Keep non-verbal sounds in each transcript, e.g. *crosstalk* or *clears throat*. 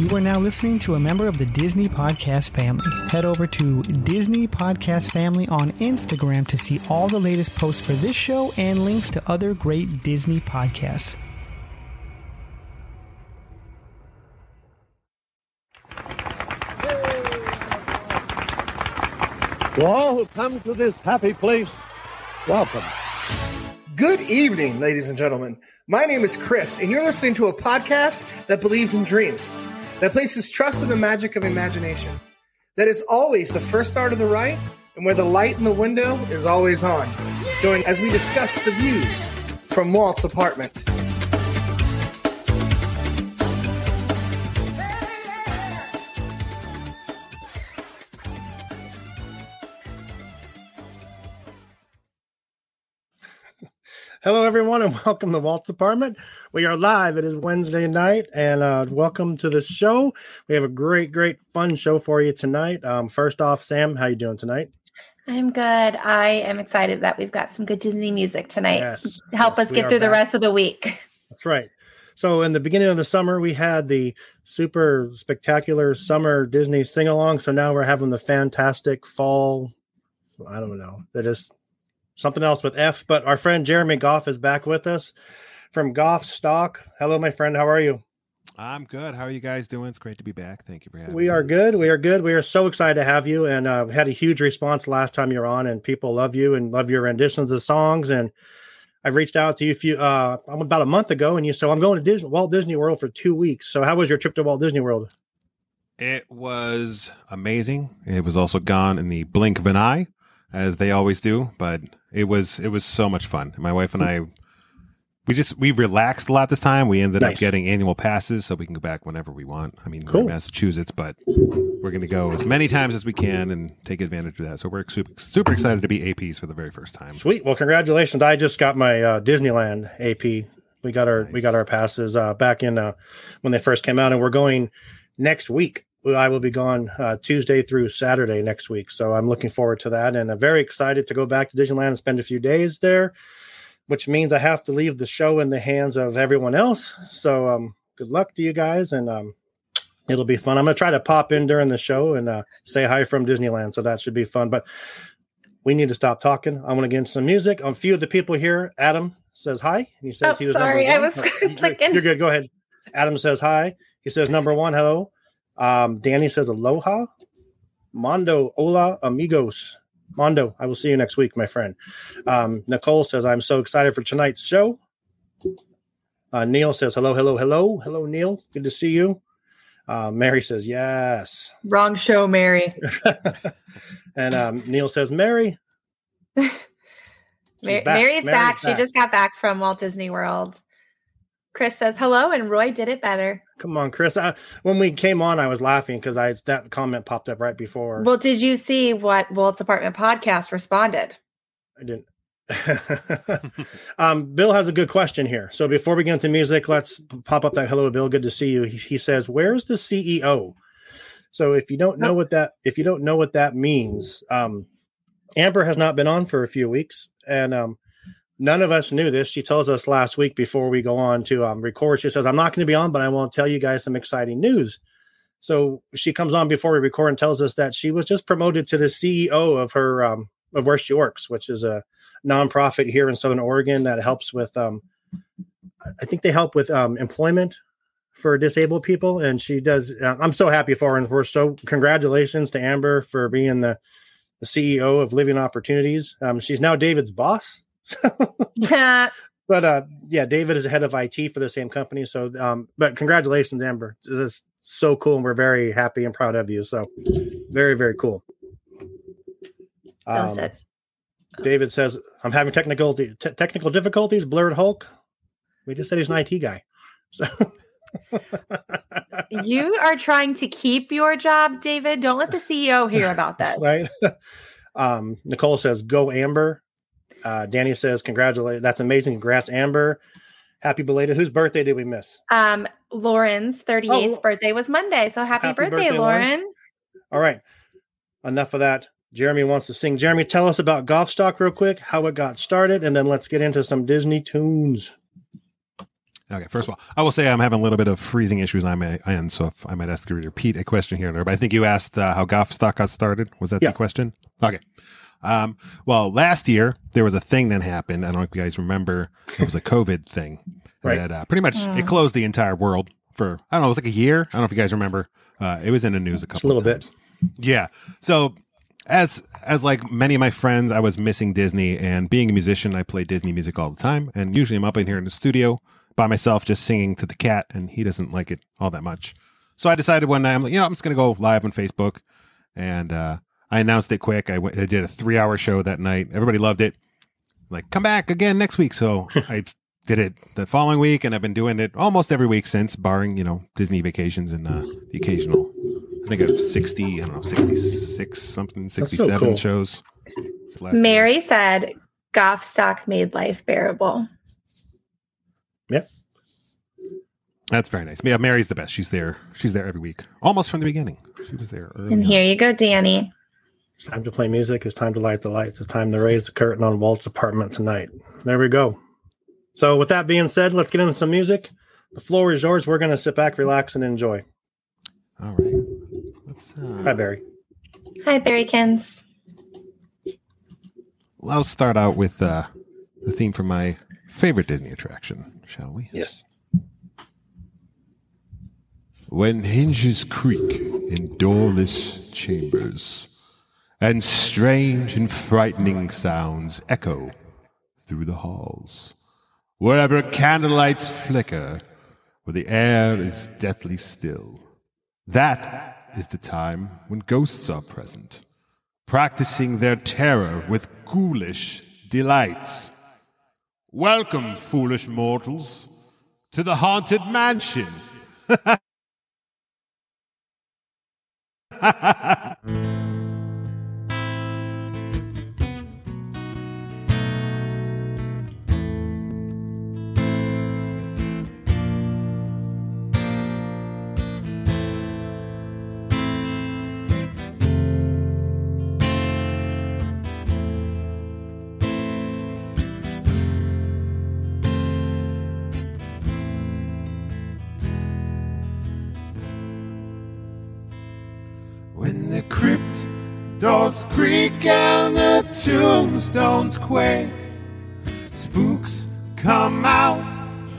You are now listening to a member of the Disney Podcast family. Head over to Disney Podcast Family on Instagram to see all the latest posts for this show and links to other great Disney podcasts. To all who come to this happy place, welcome. Good evening, ladies and gentlemen. My name is Chris, and you're listening to a podcast that believes in dreams, that places trust in the magic of imagination, that is always the first star to the right, and where the light in the window is always on. Join as we discuss the views from Walt's apartment. Hello, everyone, and *laughs* welcome to Walt's apartment. We are live. It is Wednesday night, and uh, welcome to the show. We have a great, great, fun show for you tonight. Um, first off, Sam, how are you doing tonight? I'm good. I am excited that we've got some good Disney music tonight. Yes, Help yes, us get through the rest of the week. That's right. So, in the beginning of the summer, we had the super spectacular summer Disney sing along. So now we're having the fantastic fall. I don't know. That is something else with F. But our friend Jeremy Goff is back with us from Goff Stock. Hello, my friend. How are you? I'm good. How are you guys doing? It's great to be back. Thank you for having We me. are good. We are good. We are so excited to have you, and uh, had a huge response last time you're on, and people love you and love your renditions of songs. And I've reached out to you a few, uh, about a month ago, and you said I'm going to Disney, Walt Disney World for two weeks. So, how was your trip to Walt Disney World? It was amazing. It was also gone in the blink of an eye, as they always do. But it was it was so much fun. My wife and I, we just we relaxed a lot this time. We ended Nice. up getting annual passes, so we can go back whenever we want. I mean, Cool. Massachusetts, but we're going to go as many times as we can and take advantage of that. So we're super super excited to be APs for the very first time. Sweet. Well, congratulations. I just got my uh, Disneyland AP. We got our we got our passes uh, back in uh, when they first came out, and we're going next week. I will be gone uh, Tuesday through Saturday next week, so I'm looking forward to that, and I'm very excited to go back to Disneyland and spend a few days there. Which means I have to leave the show in the hands of everyone else. So, um, good luck to you guys, and um, it'll be fun. I'm gonna try to pop in during the show and uh, say hi from Disneyland, so that should be fun. But we need to stop talking. I want to get into some music. A few of the people here. Adam says hi. He says Oh, he was sorry, I was *laughs* Oh, you're- clicking. You're good. Go ahead. Adam says hi. He says number one. Hello. Um, Danny says aloha. Mondo, hola, amigos. Mondo, I will see you next week, my friend. Um, Nicole says, I'm so excited for tonight's show. Uh, Neil says, hello, hello, hello. Hello, Neil. Good to see you. Uh, Mary says, yes. Wrong show, Mary. *laughs* and um, Neil says, Mary. *laughs* Mar- back. Mary's Mary's back. She just got back from Walt Disney World. Chris says hello, and Roy did it better. Come on, Chris. I, when we came on, I was laughing because I that comment popped up right before. Well, did you see what Walt's Apartment podcast responded? I didn't. *laughs* um, Bill has a good question here. So before we get into music, let's pop up that hello, Bill. Good to see you. He, he says, "Where's the CEO?" So if you don't know what that if you don't know what that means, um, Amber has not been on for a few weeks, and um, none of us knew this. She tells us last week before we go on to um, record. She says, "I'm not going to be on, but I want to tell you guys some exciting news." So she comes on before we record and tells us that she was just promoted to the CEO of her um, of where she works, which is a nonprofit here in Southern Oregon that helps with. Um, I think they help with um, employment for disabled people, and she does. Uh, I'm so happy for her, and we're so congratulations to Amber for being the, the CEO of Living Opportunities. Um, she's now David's boss. *laughs* That's But uh, yeah, David is the head of IT for the same company. So, um, but congratulations, Amber. That's so cool, and we're very happy and proud of you. So, very very cool. Um, says. David says, "I'm having technical te- technical difficulties." Blurred Hulk. We just said he's an IT guy. So *laughs* You are trying to keep your job, David. Don't let the CEO hear about *laughs* this. right. um, Nicole says, "Go Amber." Uh, Danny says, "Congratulate! That's amazing! Congrats, Amber! Happy belated. Whose birthday did we miss? Um, Lauren's 38th Oh. birthday was Monday. So happy, Happy birthday, birthday, Lauren. Lauren. All right. Enough of that. Jeremy wants to sing. Jeremy, tell us about Goff Stock real quick, how it got started, and then let's get into some Disney tunes. Okay, first of all, I will say I'm having a little bit of freezing issues on my end, so if I might ask you to repeat a question here and there. But I think you asked uh, how Goff Stock got started. Was that Yeah. the question? Okay. Um, well, last year there was a thing that happened. I don't know if you guys remember. It was a *laughs* COVID thing Right. that uh, pretty much it closed the entire world for I don't know. It was like a year. I don't know if you guys remember. Uh, it was in the news a couple a little of times. Yeah. So as as like many of my friends, I was missing Disney and being a musician, I play Disney music all the time. And usually I'm up in here in the studio by myself just singing to the cat and he doesn't like it all that much. So I decided one night I'm like, you know, I'm just gonna go live on Facebook and uh I announced it quick. I, went, I did a three hour show that night. Everybody loved it. Like, come back again next week. So *laughs* I did it the following week, and I've been doing it almost every week since, barring you know Disney vacations and uh, the occasional. I think I have sixty. I don't know, sixty-six something, so sixty-seven cool. shows. This last year. Mary said, "Goff Stock made life bearable." Yep. That's very nice. Yeah, Mary's the best. She's there. She's there every week, almost from the beginning. She was there. Early And on. here you go, Danny. It's time to play music. It's time to light the lights. It's time to raise the curtain on Walt's apartment tonight. There we go. So, with that being said, let's get into some music. The floor is yours. We're going to sit back, relax, and enjoy. All right. Let's, uh, Hi, Barry. Hi, Berrykins. well, I'll start out with uh, the theme from my favorite Disney attraction, shall we? Yes. When hinges creak in doorless chambers, and strange and frightening sounds echo through the halls, wherever candlelights flicker, where the air is deathly still, that is the time when ghosts are present, practicing their terror with ghoulish delights. Welcome, foolish mortals, to the haunted mansion. *laughs* creak and the tombstones quake, spooks come out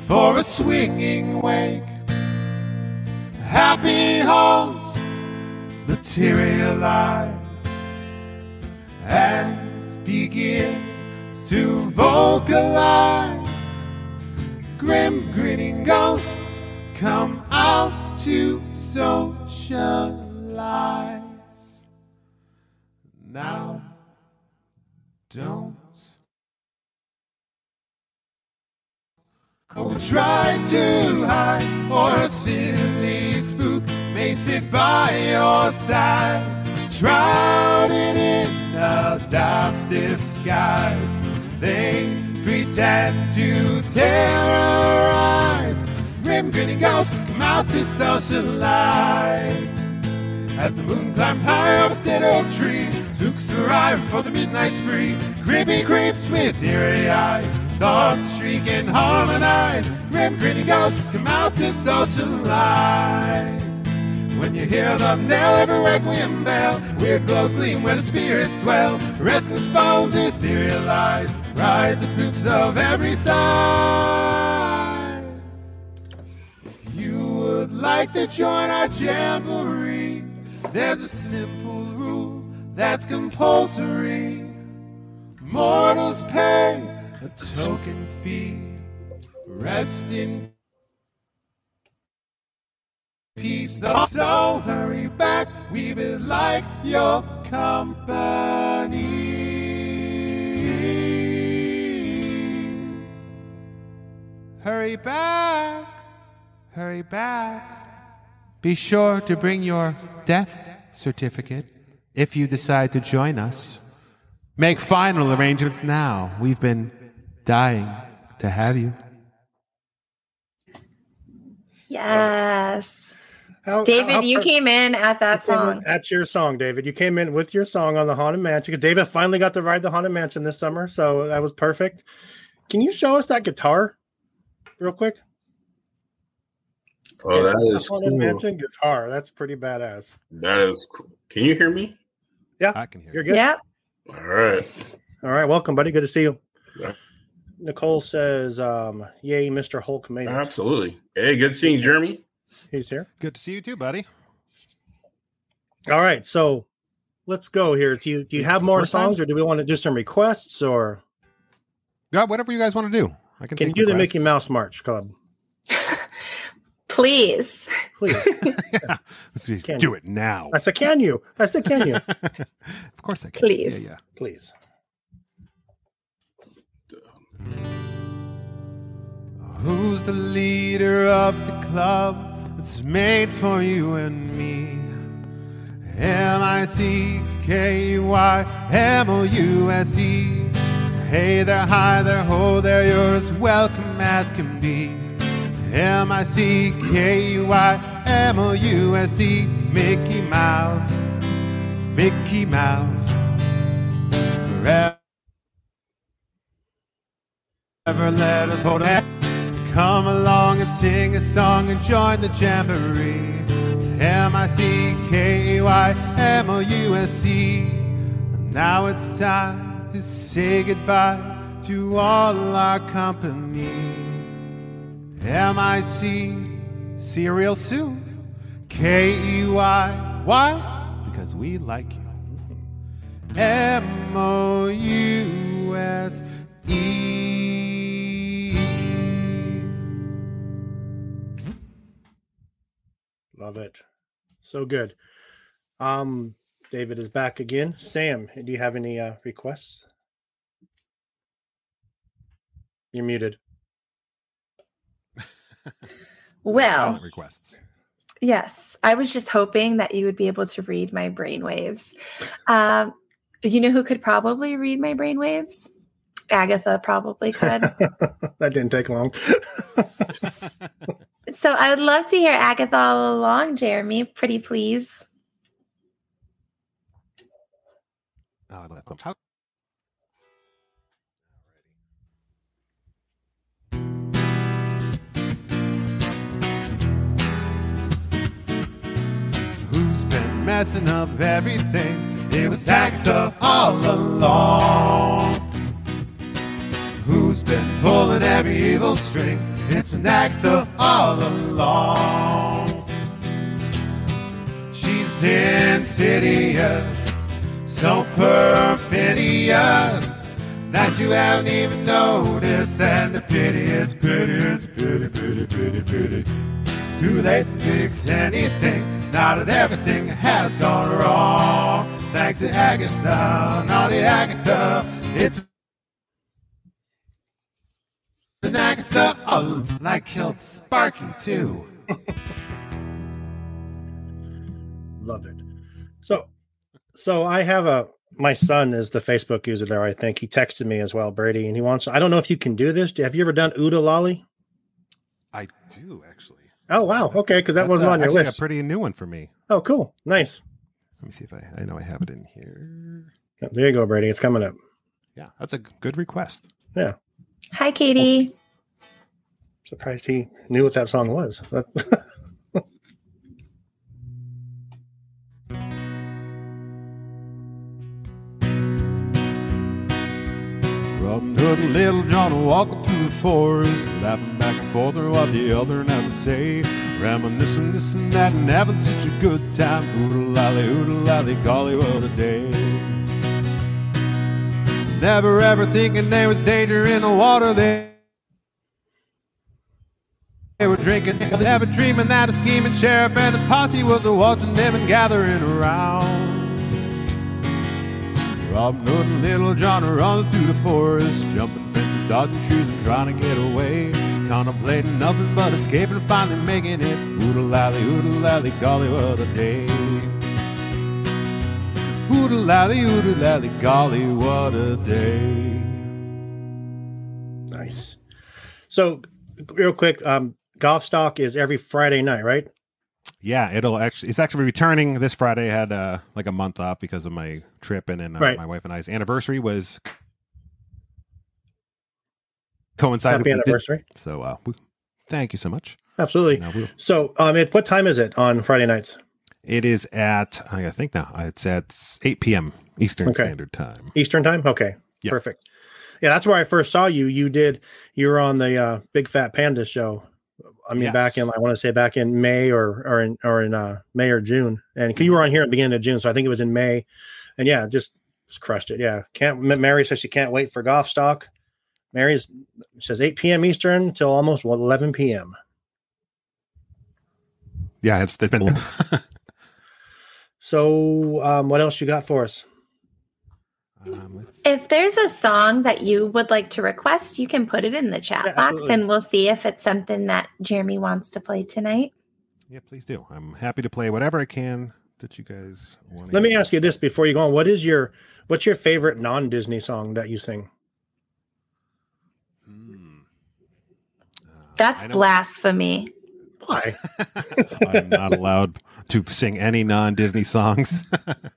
for a swinging wake. Happy haunts materialize and begin to vocalize. Grim grinning ghosts come out to socialize. Now, don't try to hide, or a silly spook may sit by your side, shrouded in a daft disguise. They pretend to terrorize. Grim grinning ghosts come out to socialize. As the moon climbs high up a dead oak tree, spooks arrive for the midnight spree. Creepy creeps with eerie eyes, thoughts shriek and harmonize. Grim grinning ghosts come out to socialize. When you hear the knell of a requiem bell, weird glows gleam where the spirits dwell. Restless bones etherealize, rise the spooks of every size. You would like to join our jamboree, there's a simple rule that's compulsory. Mortals pay a token fee. Rest in peace. So hurry back, we would like your company. Hurry back, hurry back. Be sure to bring your death certificate if you decide to join us. Make final arrangements now. We've been dying to have you. Yes. How- David, how- you how- came in at that song. At your song, David. You came in with your song on the Haunted Mansion because David finally got to ride the Haunted Mansion this summer. So that was perfect. Can you show us that guitar real quick? Oh, that That's is one cool. mentioned guitar. That's pretty badass. That is cool. Can you hear me? I can hear You're good. Yeah. All right. All right, welcome, buddy. Good to see you. Yeah. Nicole says, um, "Yay, Mr. Hulk made it." Absolutely. Hey, good seeing you, Jeremy. He's here. Good to see you too, buddy. All right, so let's go here. Do you do you have more First time? songs, or do we want to do some requests, or Yeah, whatever you guys want to do. I can can you take do the. Mickey Mouse March Club, *laughs* Please. please? *laughs* yeah. Let's Can do you? it now. I said, can you? I said, can you? *laughs* of course I can. Please. Yeah, yeah. Please. Who's the leader of the club that's made for you and me? M I C K Y M O U S E. Hey there, hi there, ho there, you're as welcome as can be. M I C K Y M O U S E. Mickey Mouse, Mickey Mouse. Forever. Ever let us hold hands. Come along and sing a song and join the jamboree. M I C K Y M O U S E. Now it's time to say goodbye to all our company. M I C, see you real soon. K E Y, why? Because we like you. M O U S E. Love it. So good. Um, David is back again. Sam, do you have any uh, requests? You're muted. Well, requests. yes. I was just hoping that you would be able to read my brainwaves. Um, you know who could probably read my brainwaves? Agatha probably could. *laughs* that didn't take long. *laughs* so I would love to hear Agatha all along, Jeremy. Pretty please. Oh, I left them. How- messing up everything? It was Agatha all along. Who's been pulling every evil string? It's been Agatha all along. She's insidious, so perfidious that you haven't even noticed. And the pity is pity is pity, pity, pity, pity. Too late to fix anything. Now that everything has gone wrong. Thanks to Agatha, naughty Agatha. It's an Agatha. Oh, and I killed Sparky too. *laughs* Love it. So, so I have a my son is the Facebook user there. I think he texted me as well, Brady, and he wants. I don't know if you can do this. Have you ever done Oo-De-Lally? I do actually. Oh wow, okay, because that That's, wasn't uh, on your actually list. A pretty new one for me. oh, cool, nice. Let me see if I. I know I have it in here. Yeah, There you go, Brady. It's coming up. Yeah, that's a good request. Yeah. Hi, Katie. Surprised he knew what that song was. That- Robin Hood and Little John walking through the forest, laughing back and forth at what the other to say, reminiscing this and that, and having such a good time. Oodle lally, oodle lally, golly, what a day. Never ever thinking there was danger in the water they they were drinking, they never dreaming that a scheming sheriff and his posse was a watching them and gathering around. Robin Hood and Little John are running through the forest, jumping fences, dodging trees, and trying to get away. Contemplating nothing but escaping, finally making it. Oodle lally, oodle lally, golly, what a day. Oodle lally, oodle lally, golly, what a day. nice. So, real quick, um, Goff Stock is every Friday night, right? Yeah, it'll actually. It's actually returning this Friday. I had uh, like a month off because of my trip, and then uh, Right. my wife and I's anniversary was coincided. Happy anniversary. So uh, we Thank you so much. Absolutely. We'll- So, um, it, what time is it on Friday nights? It is at I think now it's at 8 p.m. Eastern Okay. Standard Time. Eastern time. Okay, Yeah. perfect. Yeah, that's where I first saw you. You did. You were on the uh, Big Fat Panda show. I mean, Yes. back in I want to say back in May or or in or in uh, May or June, and you were on here at the beginning of June, so I think it was in May. And yeah, just, just crushed it. Yeah, can't. Mary says she can't wait for Goff Stock. Mary's says 8 p.m. Eastern till almost 11 p.m. Yeah, it's, it's been *laughs* So, um, what else you got for us? um, If there's a song that you would like to request, you can put it in the chat Yeah, box absolutely. and we'll see if it's something that Jeremy wants to play tonight. yeah, please do. I'm happy to play whatever I can that you guys want. Let me ask you this before you go on. What is your what's your favorite non-Disney song that you sing? Hmm. Uh, That's blasphemy. Why? *laughs* I'm not allowed to sing any non-Disney songs.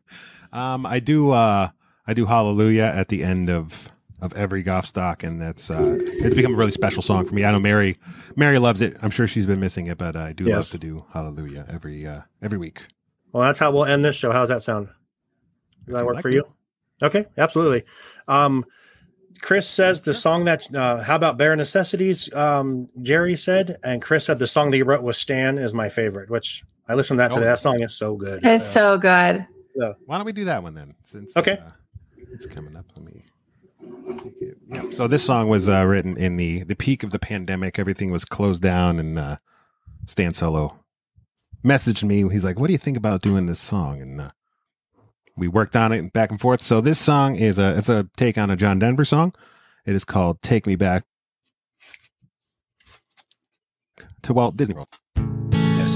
*laughs* um, I do. Uh, I do Hallelujah at the end of of every Goff Stock, and that's uh, it's become a really special song for me. I know Mary. Mary loves it. I'm sure she's been missing it, but I do love to do Hallelujah every uh, every week. Well, that's how we'll end this show. How's that sound? Does If that work like for to. you? Okay, absolutely. Um, Chris says the song that uh, how about bare necessities? Um, Jerry said, and Chris said the song that he wrote was "Stan" is my favorite. Which I listened to that today. Oh. That song is so good. It's Uh, so good. Why don't we do that one then? Since Okay. uh, it's coming up. Let me. it. Yeah. So this song was uh, written in the the peak of the pandemic. Everything was closed down, and uh, Stan Solo messaged me. He's like, "What do you think about doing this song?" And uh, we worked on it back and forth. So this song is a it's a take on a John Denver song. It is called "Take Me Back to Walt Disney World." yes.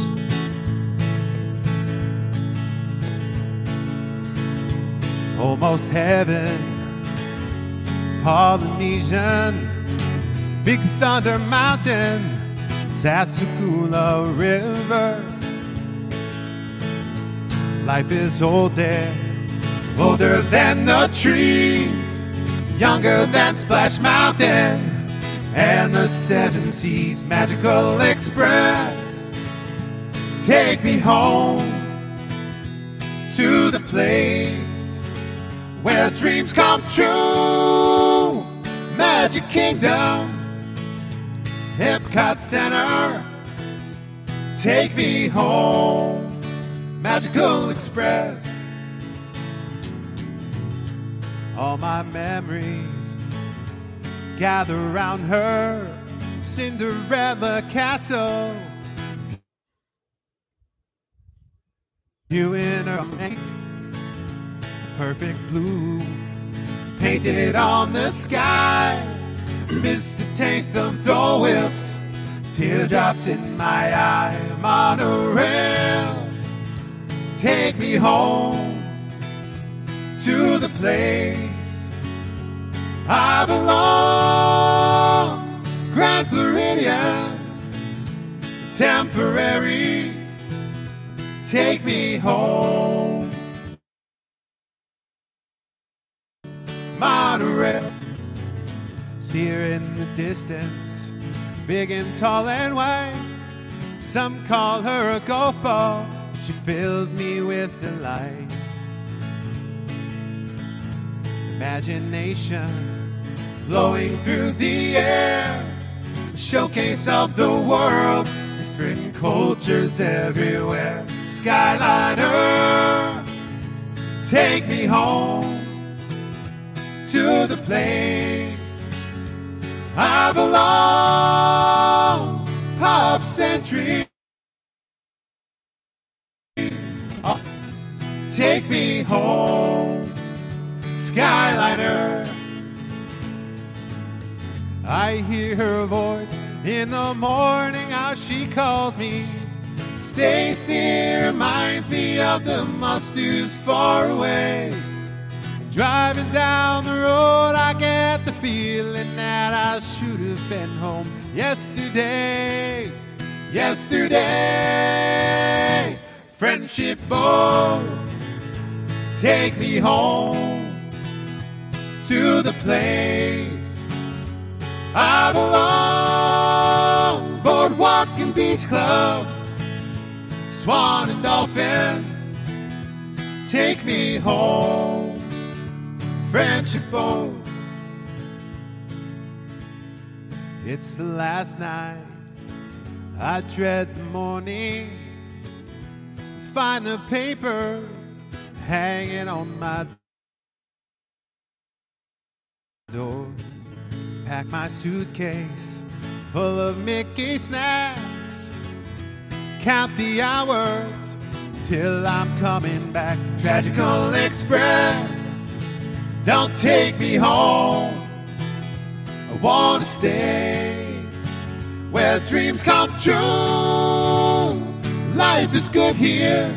almost heaven. Polynesian, Big Thunder Mountain, Sassagoula River. Life is old there, older than the trees, younger than Splash Mountain, and the Seven Seas Magical Express. Take me home to the place where dreams come true. Magic Kingdom, Epcot Center. Take me home, Magical Express. All my memories gather around her Cinderella Castle. You in her perfect blue painted on the sky. Miss the taste of Dole Whips, teardrops in my eye. Monorail, take me home to the place I belong. Grand Floridian, temporary, take me home. Monorail. See her in the distance, big and tall and white. Some call her a golf ball. She fills me with delight. Imagination flowing through the air. Showcase of the world, different cultures everywhere. Skyliner, take me home to the place I belong. Pop Century. Oh, take me home, Skyliner. I hear her voice in the morning, how she calls me. Stacy reminds me of the mustards far away. Driving down the road, I get the feeling that I should have been home yesterday. Yesterday, friendship boat, take me home to the place I belong. Boardwalk Walking Beach Club, Swan and Dolphin, take me home, Friendship Boat. It's the last night. I dread the morning. Find the papers hanging on my door. Pack my suitcase full of Mickey snacks. Count the hours till I'm coming back. Tragical Express, don't take me home. I want to stay where dreams come true. Life is good here,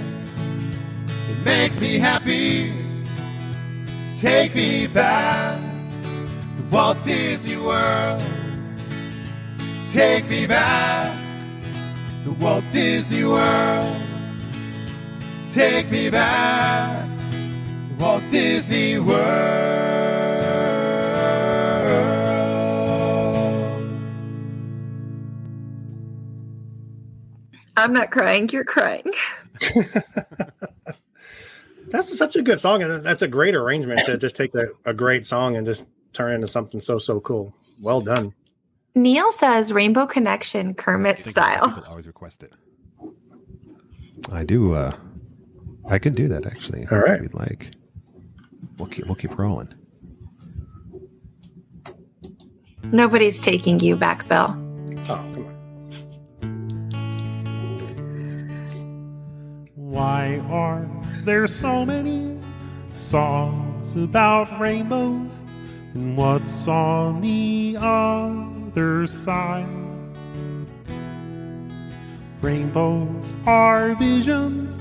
it makes me happy. Take me back Walt Disney World. Take me back to Walt Disney World. Take me back to Walt Disney World. I'm not crying. You're crying. *laughs* That's such a good song, and that's a great arrangement to just take a, a great song and just turn into something so so cool. Well done. Neil says Rainbow Connection Kermit People style. always request it. I do. uh I can do that actually. All right. If you'd like. We'll keep. We'll keep rolling. Nobody's taking you back, Bill. Oh, come on. Why are there so many songs about rainbows? And what's on the other side? Rainbows are visions,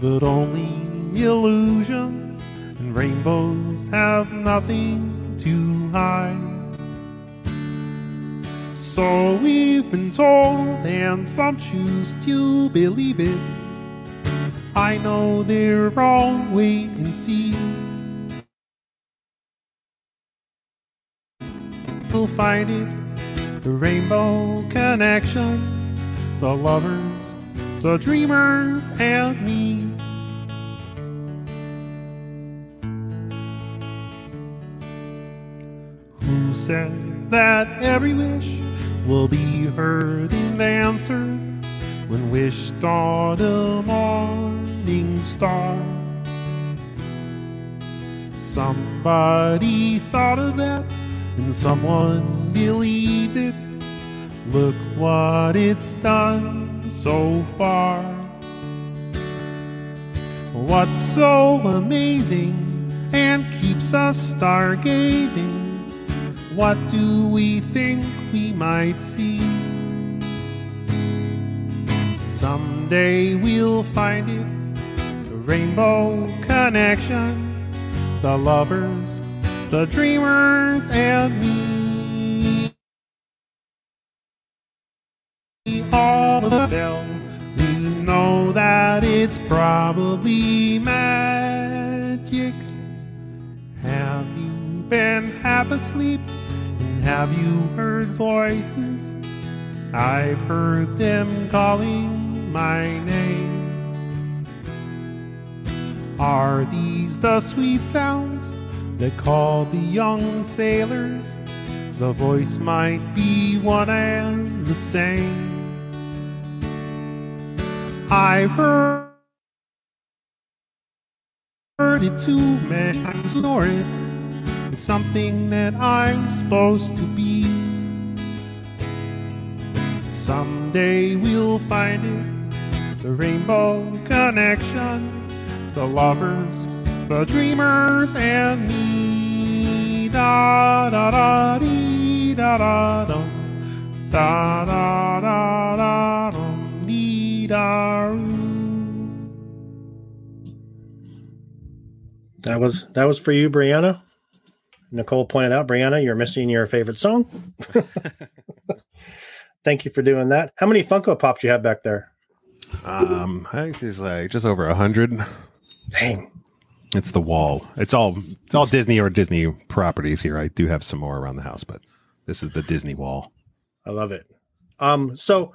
but only illusions. And rainbows have nothing to hide. So we've been told, and some choose to believe it. I know they're wrong, wait and see. We'll find it, the rainbow connection, the lovers, the dreamers, and me. Who said that every wish will be heard and answered when wished on a morning star? Somebody thought of that and someone believe it. Look what it's done so far. What's so amazing and keeps us stargazing? What do we think we might see? Someday we'll find it, the rainbow connection, the lovers, the dreamers, and me. All of them, we know that it's probably magic. Have you been half asleep? And have you heard voices? I've heard them calling my name. Are these the sweet sounds that call the young sailors? The voice might be one and the same. I've heard it too many times, Lord. It's something that I'm supposed to be. Someday we'll find it, the rainbow connection, the lovers, the dreamers, and me. Da da da dee da da dum, da da da da dum, dee da. That was that was for you, Brianna. Nicole pointed out, Brianna, you're missing your favorite song. *laughs* Thank you for doing that. How many Funko Pops you have back there? Um, I think there's like just over a hundred. Dang. It's the wall. It's all it's all Disney or Disney properties here. I do have some more around the house, but this is the Disney wall. I love it. Um, so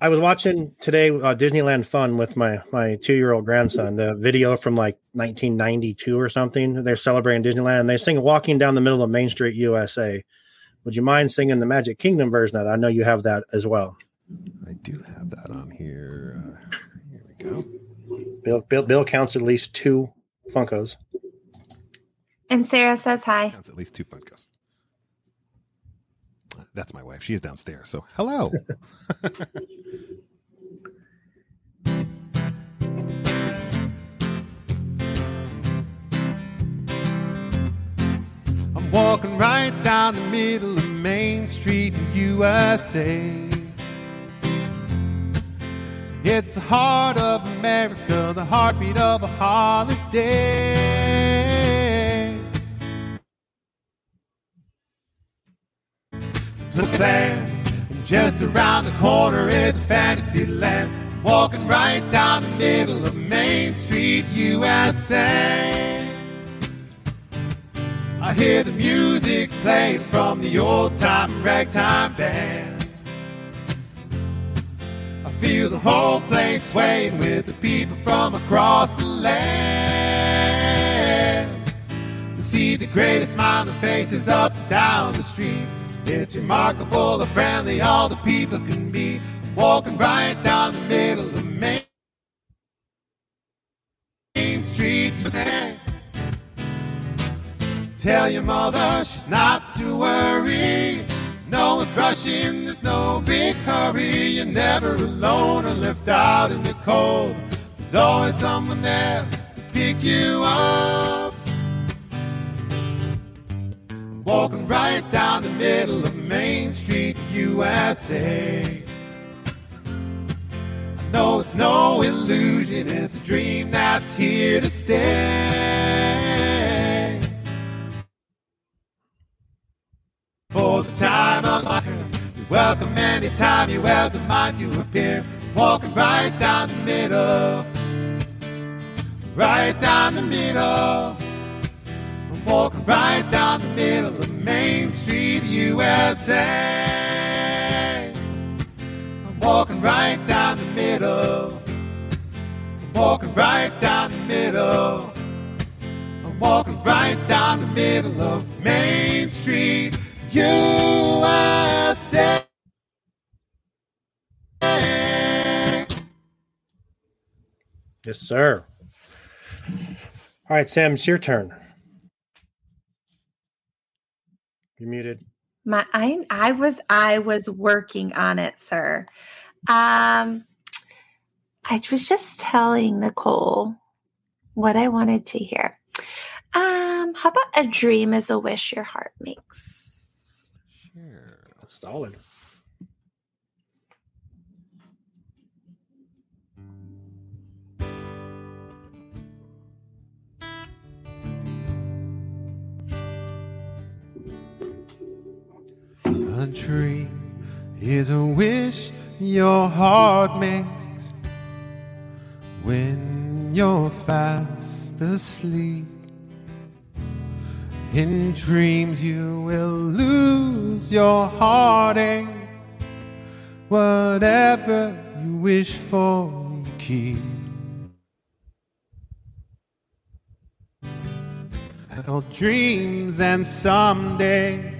I was watching today uh, Disneyland Fun with my my two year old grandson. The video from like 1992 or something. They're celebrating Disneyland. and They sing "Walking Down the Middle of Main Street, USA." Would you mind singing the Magic Kingdom version of that? I know you have that as well. I do have that on here. Uh, here we go. Bill Bill, Bill counts at least two Funkos. And Sarah says hi. That's at least two Funkos. That's my wife. She is downstairs. So hello. *laughs* I'm walking right down the middle of Main Street in USA. It's the heart of America, the heartbeat of a holiday. Look there, just around the corner is a fantasy land. Walking right down the middle of Main Street, USA. I hear the music playing from the old time ragtime band. Feel the whole place swaying with the people from across the land. To see the greatest smiling faces up and down the street. It's remarkable how friendly all the people can be. Walking right down the middle of Main, Main Street. Tell your mother she's not to worry. No one's rushing, there's no big hurry. You're never alone or left out in the cold. There's always someone there to pick you up. Walking right down the middle of Main Street, USA. I know it's no illusion, it's a dream that's here to stay. Time of life, you're welcome anytime you have the mind to appear. Walking right down the middle, right down the middle. I'm walking right down the middle of Main Street, USA. I'm walking right down the middle. I'm walking right down the middle. I'm walking right down the middle of Main Street, USA. Yes, sir. All right, Sam, it's your turn. You're muted. My I I was I was working on it, sir. Um I was just telling Nicole what I wanted to hear. Um, how about a dream is a wish your heart makes? Sure. That's solid. A dream is a wish your heart makes when you're fast asleep. In dreams, you will lose your heartache. Whatever you wish for, you keep. Your dreams, and someday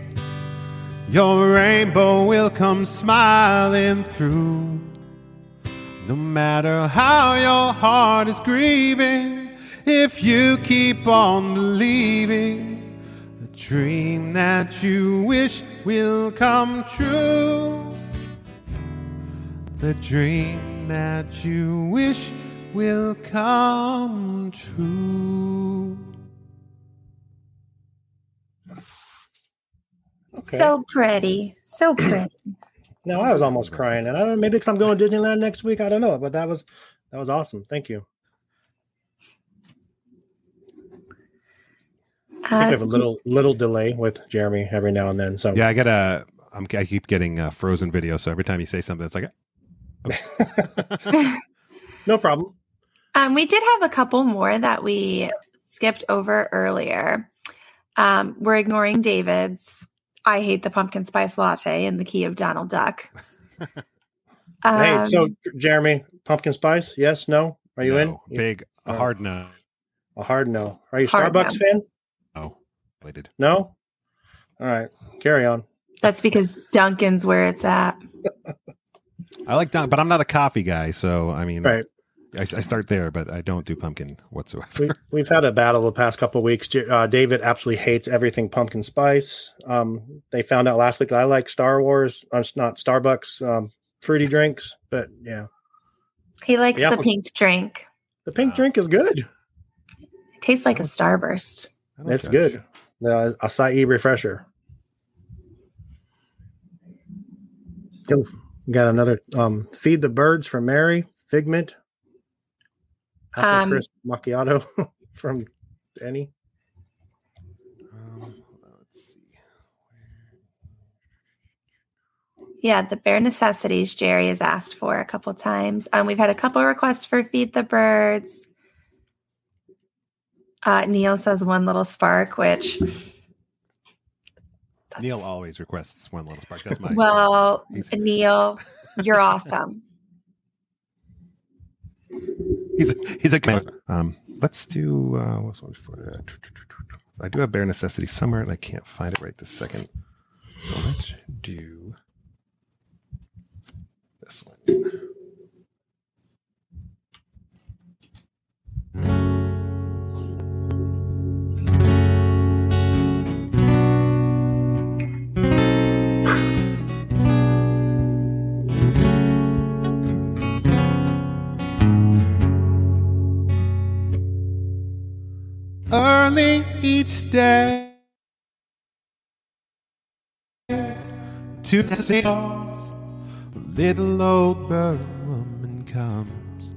your rainbow will come smiling through. No matter how your heart is grieving, if you keep on believing, dream that you wish will come true. The dream that you wish will come true. Okay. So pretty. So *clears throat* pretty. no, I was almost crying, and I don't know. Maybe because I'm going to Disneyland next week. I don't know, but that was that was awesome. Thank you. I we Uh, have a little little delay with Jeremy every now and then. So Yeah, I get a. I'm, I keep getting uh, frozen video, so every time you say something, it's like, *laughs* no problem. Um, we did have a couple more that we skipped over earlier. Um, we're ignoring David's. I hate the pumpkin spice latte in the key of Donald Duck. *laughs* hey, Um, so Jeremy, pumpkin spice? Yes, no? Are you in? Big, a hard no. A hard no. Are you a Hard Starbucks no. fan? Waited. No. All right, carry on. that's because Dunkin's where it's at. I like Dunk, but I'm not a coffee guy, so I mean, Right. I, I start there, but I don't do pumpkin whatsoever. We, we've had a battle the past couple of weeks. Uh, David absolutely hates everything pumpkin spice. Um, they found out last week that I like Star Wars, uh, it's not Starbucks um, fruity drinks, but yeah, He likes Yeah. the pink drink. the pink drink is good. It tastes like a starburst. I don't It's judge. good. The acai refresher. Oh, we got another um, feed the birds from Mary Figment. Apple Um, crisp macchiato *laughs* from Denny. Um, let's see. Yeah, the bare necessities Jerry has asked for a couple times. Um, we've had a couple requests for feed the birds. Uh, Neil says one little spark, which Neil always requests one little spark. That's my Well, Neil, you're awesome. he's a, he's a um. Let's do uh, what's one for? I do have bare necessity somewhere, and I can't find it right this second. So let's do this one. To the stars, little old bird woman comes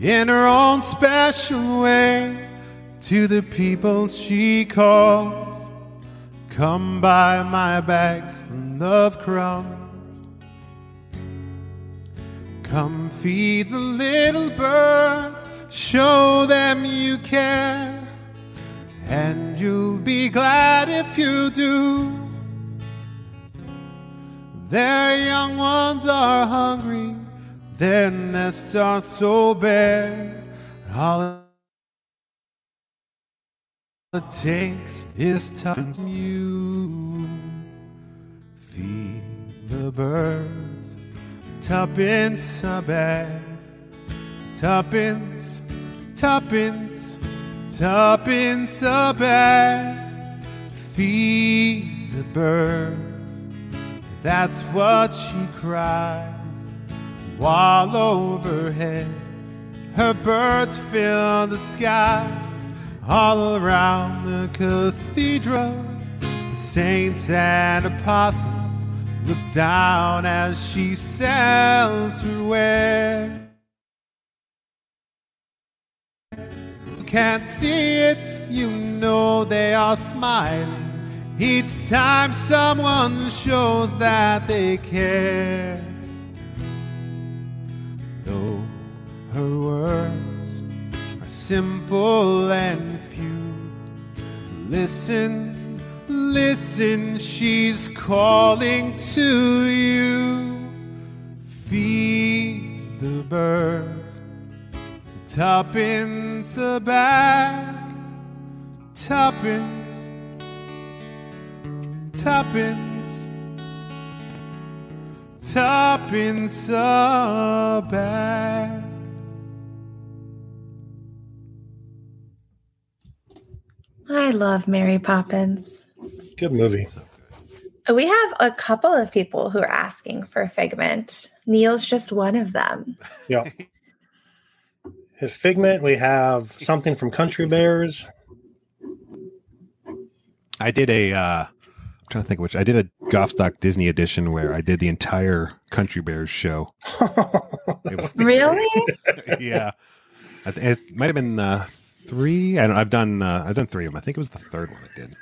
in her own special way to the people she calls. Come by my bags full of crumbs. Come feed the little birds, show them you care, and you'll be glad if you do. Their young ones are hungry, their nests are so bare. All it takes is touching you. Feed the birds, tuppence a bag, tuppence, tuppence, tuppence a bag. Feed the birds, that's what she cries. While overhead, her birds fill the skies all around the cathedral. The saints and apostles look down as she sells her ware. Can't see it, you know they are smiling each time someone shows that they care. Though her words are simple and few, listen, listen, she's calling to you. Feed the birds, tuppence a bag, tuppence, tuppence, tuppence a bag. I love Mary Poppins. Good movie. We have a couple of people who are asking for a Figment. Neil's just one of them. Yeah. *laughs* His Figment. We have something from Country Bears. I did a. Uh, I'm trying to think of which. I did a Goff Stock Disney edition where I did the entire Country Bears show. *laughs* Was- Really? *laughs* yeah, I th- it might have been uh, three. I don't. I've done. Uh, I've done three of them. I think it was the third one I did.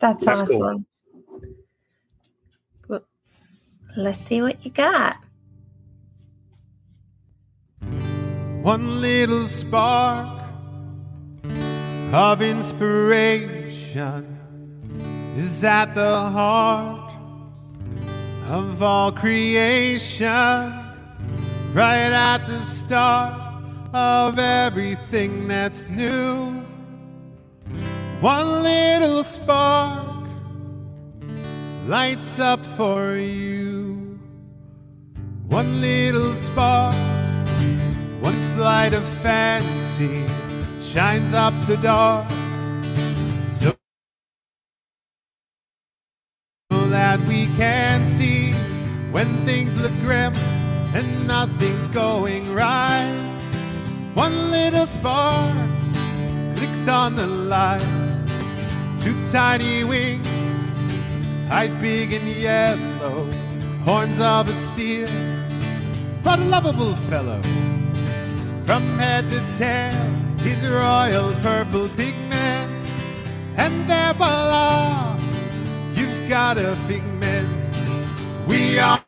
That's, That's awesome. cool. Well, let's see what you got. One little spark of inspiration is at the heart of all creation, right at the start of everything that's new. One little spark lights up for you. One little spark, one flight of fancy shines up the dark. So that we can see when things look grim and nothing's going right. One little spark clicks on the light. Two tiny wings, eyes big and yellow, horns of a steer. What a lovable fellow. From head to tail, his royal purple pigment. And there voila, you've got a figment. We are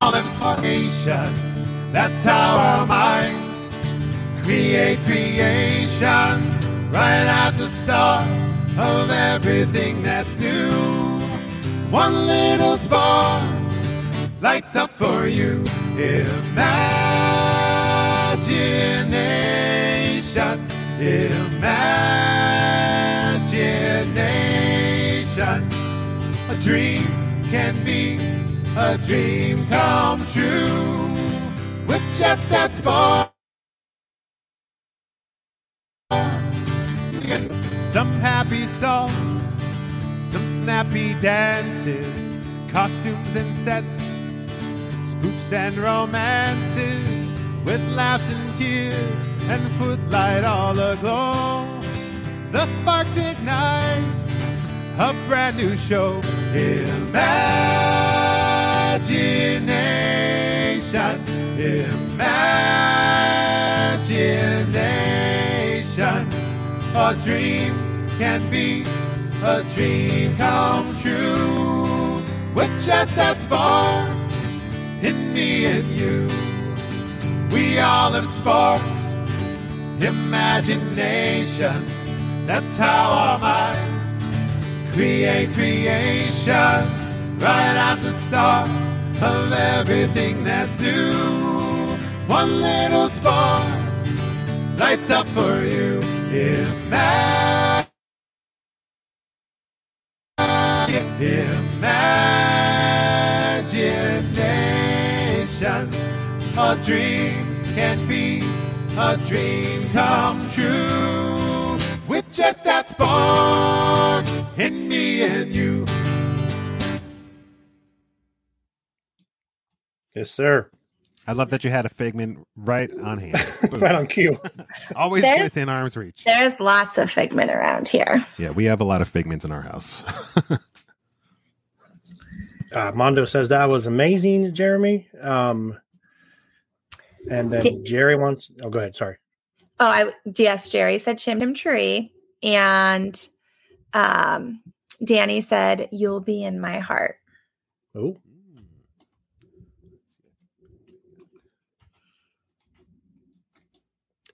all of creation. That's how our minds create creations right at the start of everything that's new. One little spark lights up for you. Imagination, imagination. A dream can be a dream come true with just that spark. Some happy songs, some snappy dances, costumes and sets, spoofs and romances, with laughs and tears and footlight all aglow. The sparks ignite a brand new show. Imagination, imagination. A dream can be a dream come true with just that spark in me and you. We all have sparks, imaginations. That's how our minds create creation right at the start of everything that's new. One little spark lights up for you. Imagination, a dream can a dream come true with just that spark in me and you. Yes, sir. I love that you had a figment right on hand. Boom. *laughs* right on cue. Always There's- within arm's reach. There's lots of figment around here. Yeah, we have a lot of figments in our house. *laughs* Uh, Mondo says that was amazing, Jeremy. Um, and then Did- Jerry wants. Oh, go ahead. Sorry. Oh, I yes, Jerry said Chim Chim Cher-ee, and um, Danny said you'll be in my heart. Oh,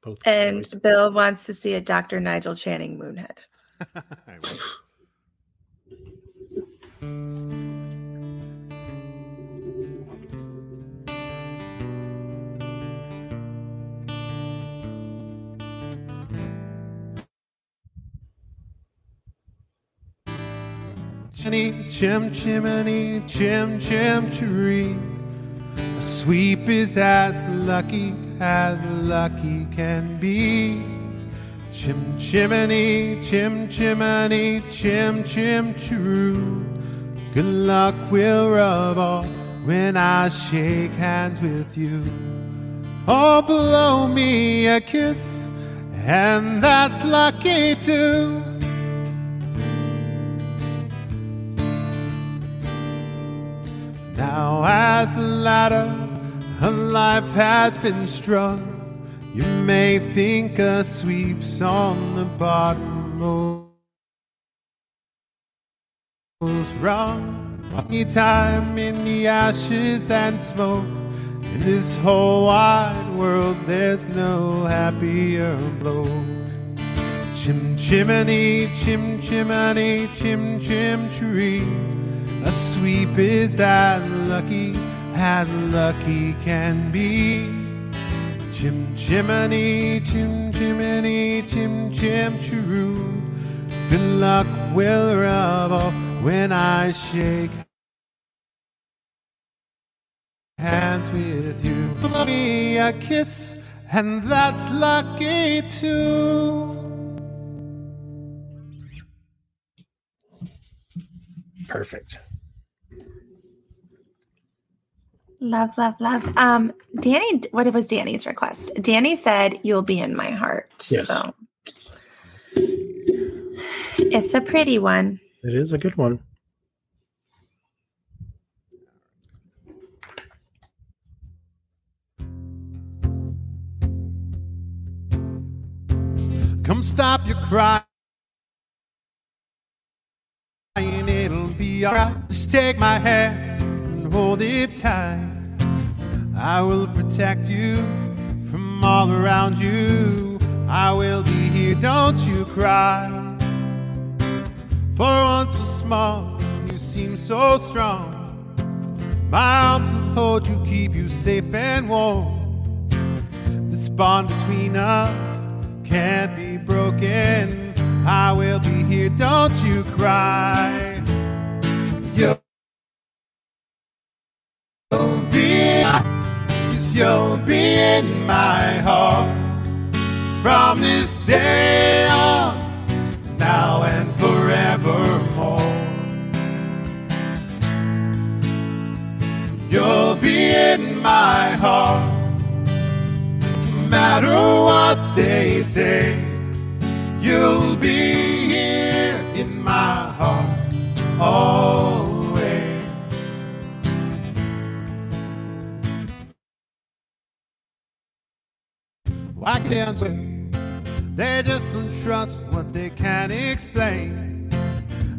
both. And boys. Bill wants to see a Dr. Nigel Channing Moonhead. *laughs* Chimney, chim chimney, chim chim cher-ee. A sweep is as lucky as lucky can be. Chim chimney, chim chimney, chim chim true. Good luck will rub off when I shake hands with you. Oh, blow me a kiss, and that's lucky too. Now, as the ladder of life has been strung, you may think a sweep's on the bottom most rung. Any time in the ashes and smoke, in this whole wide world, there's no happier blow. Chim chimney, chim chimney, chim chim cher-ee. A sweep is as lucky as lucky can be. Chim chimney, chim chimney, chim chim cher-oo. Good luck will rub off when I shake hands with you. Blow me a kiss, and that's lucky too. Perfect. Love, love, love. Um, Danny, what was Danny's request? Danny said, "You'll be in my heart." Yes. So it's a pretty one. It is a good one. Come stop your crying, it'll be alright. Just take my hand and hold it tight. I will protect you from all around you. I will be here, don't you cry. For once so small, you seem so strong. My arms will hold you, keep you safe and warm. This bond between us can't be broken. I will be here, don't you cry. You'll be in my heart from this day on, now and forevermore. You'll be in my heart no matter what they say, you'll be here in my heart always. Why can't they? They just don't trust what they can't explain.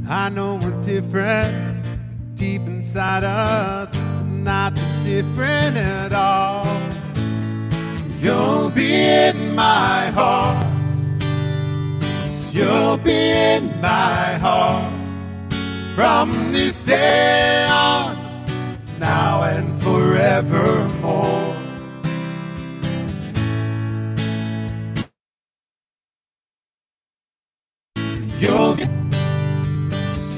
I know we're different deep inside us, not different at all. You'll be in my heart. You'll be in my heart from this day on, now and forevermore.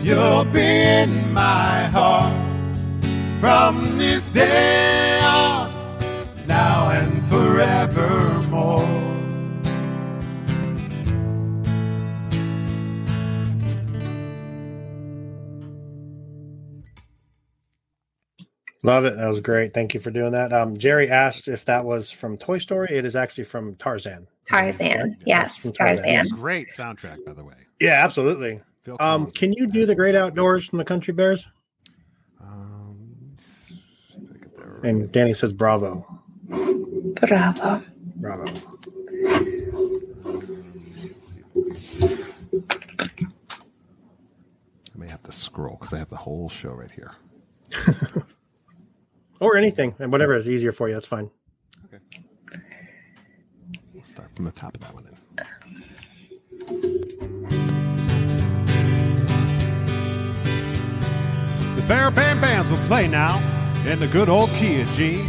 You'll be in my heart from this day on now and forevermore. Love it. That was great. Thank you for doing that. Um, Jerry asked if that was from Toy Story. It is actually from Tarzan. Tarzan, yes, Tarzan. Tarzan. Great soundtrack, by the way. Yeah, absolutely. Phil Um, Collins. can you do the Great Outdoors from the Country Bears? Um, see if I get that right. And Danny says, "Bravo, Bravo. bravo." I may have to scroll because I have the whole show right here. *laughs* Or anything, and whatever is easier for you. That's fine. Okay. We'll start from the top of that one. Then. Bear Band Bands will play now in the good old key of G.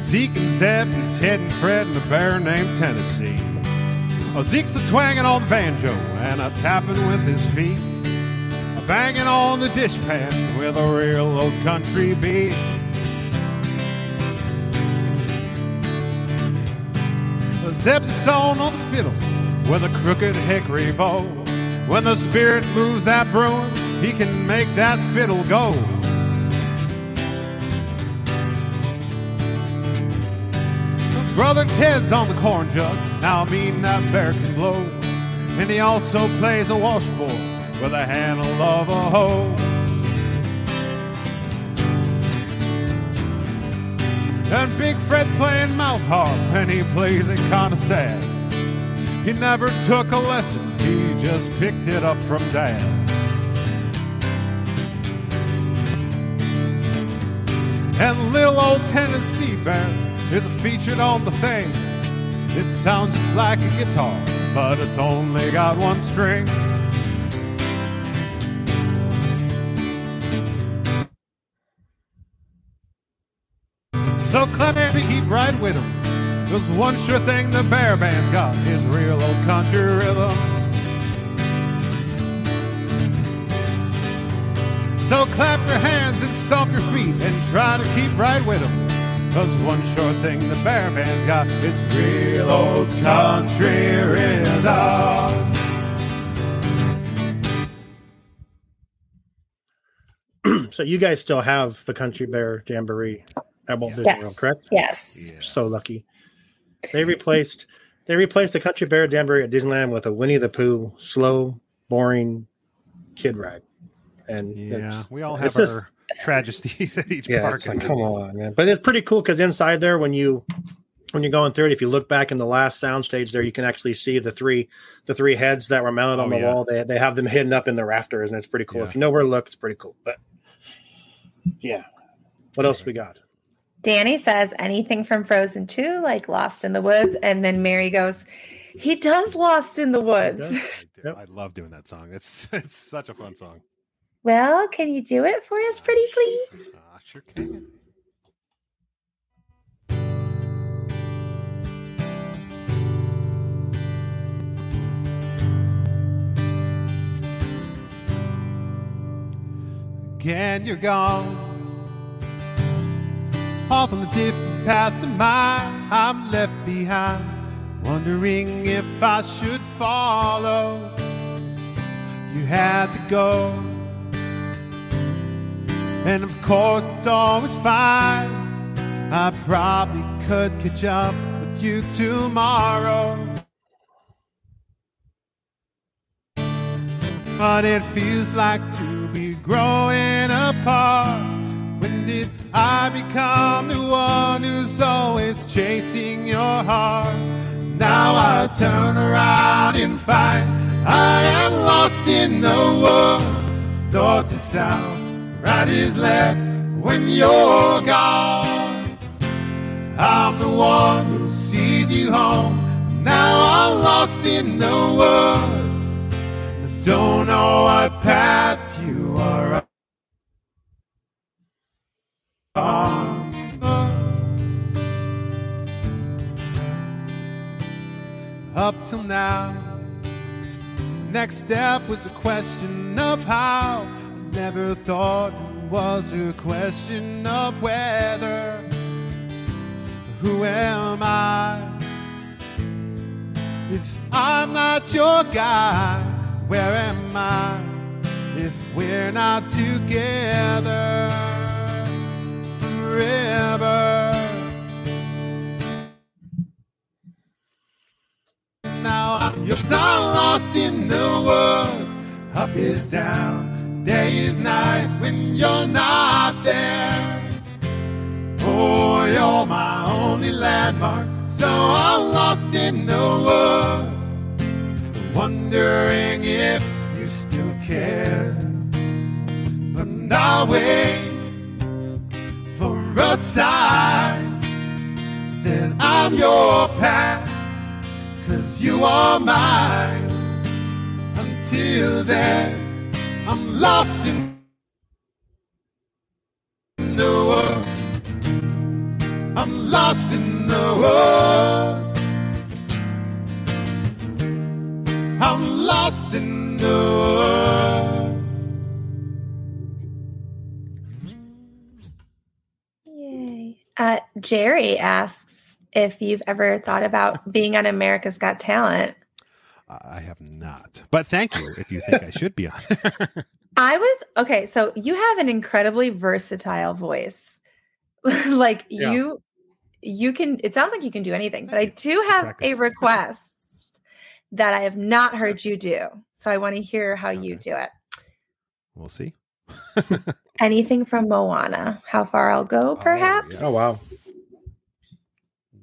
Zeke and Zeb and Ted and Fred and a bear named Tennessee. Oh, Zeke's a twanging on the banjo and a tapping with his feet. A banging on the dishpan with a real old country beat. Zeb's a song on the fiddle with a crooked hickory bow. When the spirit moves that broom, he can make that fiddle go. Brother Ted's on the corn jug, now me and that bear can blow. And he also plays a washboard with a handle of a hoe. And Big Fred's playing mouth harp, and he plays it kinda sad. He never took a lesson, he just picked it up from dad. And little old Tennessee band is featured on the thing. It sounds just like a guitar, but it's only got one string. So Clem to keep right with him. There's one sure thing the bear band's got is real old country rhythm. So clap your hands and stomp your feet and try to keep right with them. Cause one sure thing the bear band's got is real old country rhythm. *clears throat* so you guys still have the Country Bear Jamboree at Walt Disney Yes. World, correct? Yes. Yeah. So lucky. They replaced they replaced the Country Bear Jamboree at Disneyland with a Winnie the Pooh slow, boring kid ride. And Yeah, we all have just- our tragedies *laughs* at each yeah, park. it's like, come on, man. But it's pretty cool because inside there, when you when you're going through it, if you look back in the last sound stage there, you can actually see the three the three heads that were mounted on Oh, the yeah. wall. They they have them hidden up in the rafters, and it's pretty cool. Yeah. If you know where to look, it's pretty cool. But yeah, what else we got? Danny says anything from Frozen 2, like Lost in the Woods. And then Mary goes, he does Lost in the Woods. *laughs* I, do. Yep. I love doing that song. It's *laughs* it's such a fun song. Well, can you do it for us, pretty please? I sure can. Again, you're gone. Off on a different path than mine. I'm left behind, wondering if I should follow. You had to go. Course, it's always fine. I probably could catch up with you tomorrow. But it feels like to be growing apart. When did I become the one who's always chasing your heart? Now I turn around and find I am lost in the woods. North to south, right is left when you're gone. I'm the one who sees you home. Now I'm lost in the woods. I don't know what path you are on. Up till now, next step was a question of how. Never thought was a question of whether. Who am I? If I'm not your guy, where am I? If we're not together forever. Now I'm you're lost in the woods. Up is down, day is night when you're not there. Oh, you're my only landmark. So I'm lost in the woods, wondering if you still care. But I'll wait for a sign that I'm your path, cause you are mine. Until then, I'm lost in the woods. I'm lost in the woods. I'm lost in the woods. Yay. Uh, Jerry asks if you've ever thought about being on America's Got Talent. I have not, but thank you if you think I should be on. *laughs* I was okay. So you have an incredibly versatile voice. *laughs* like Yeah. you, you can. It sounds like you can do anything. But I do have a *laughs* request that I have not heard you do. So I want to hear how you do it. we'll see. Anything from Moana? How far I'll go, oh, perhaps. yes. Oh wow.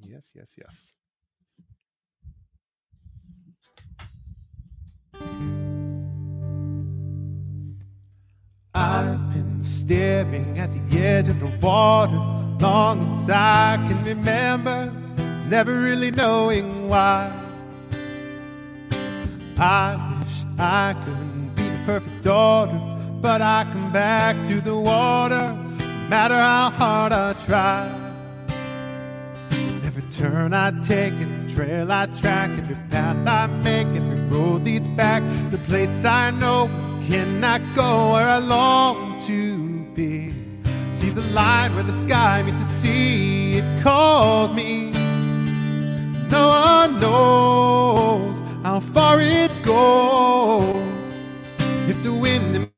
Yes, yes, yes. I've been staring at the edge of the water long as I can remember, never really knowing why. I wish I could be the perfect daughter, but I come back to the water, no matter how hard I try. Every turn I take, every trail I track, every path I make, every road leads back. The place I know cannot go where I long to be. See the line where the sky meets the sea, it calls me. No one knows how far it goes. If the wind in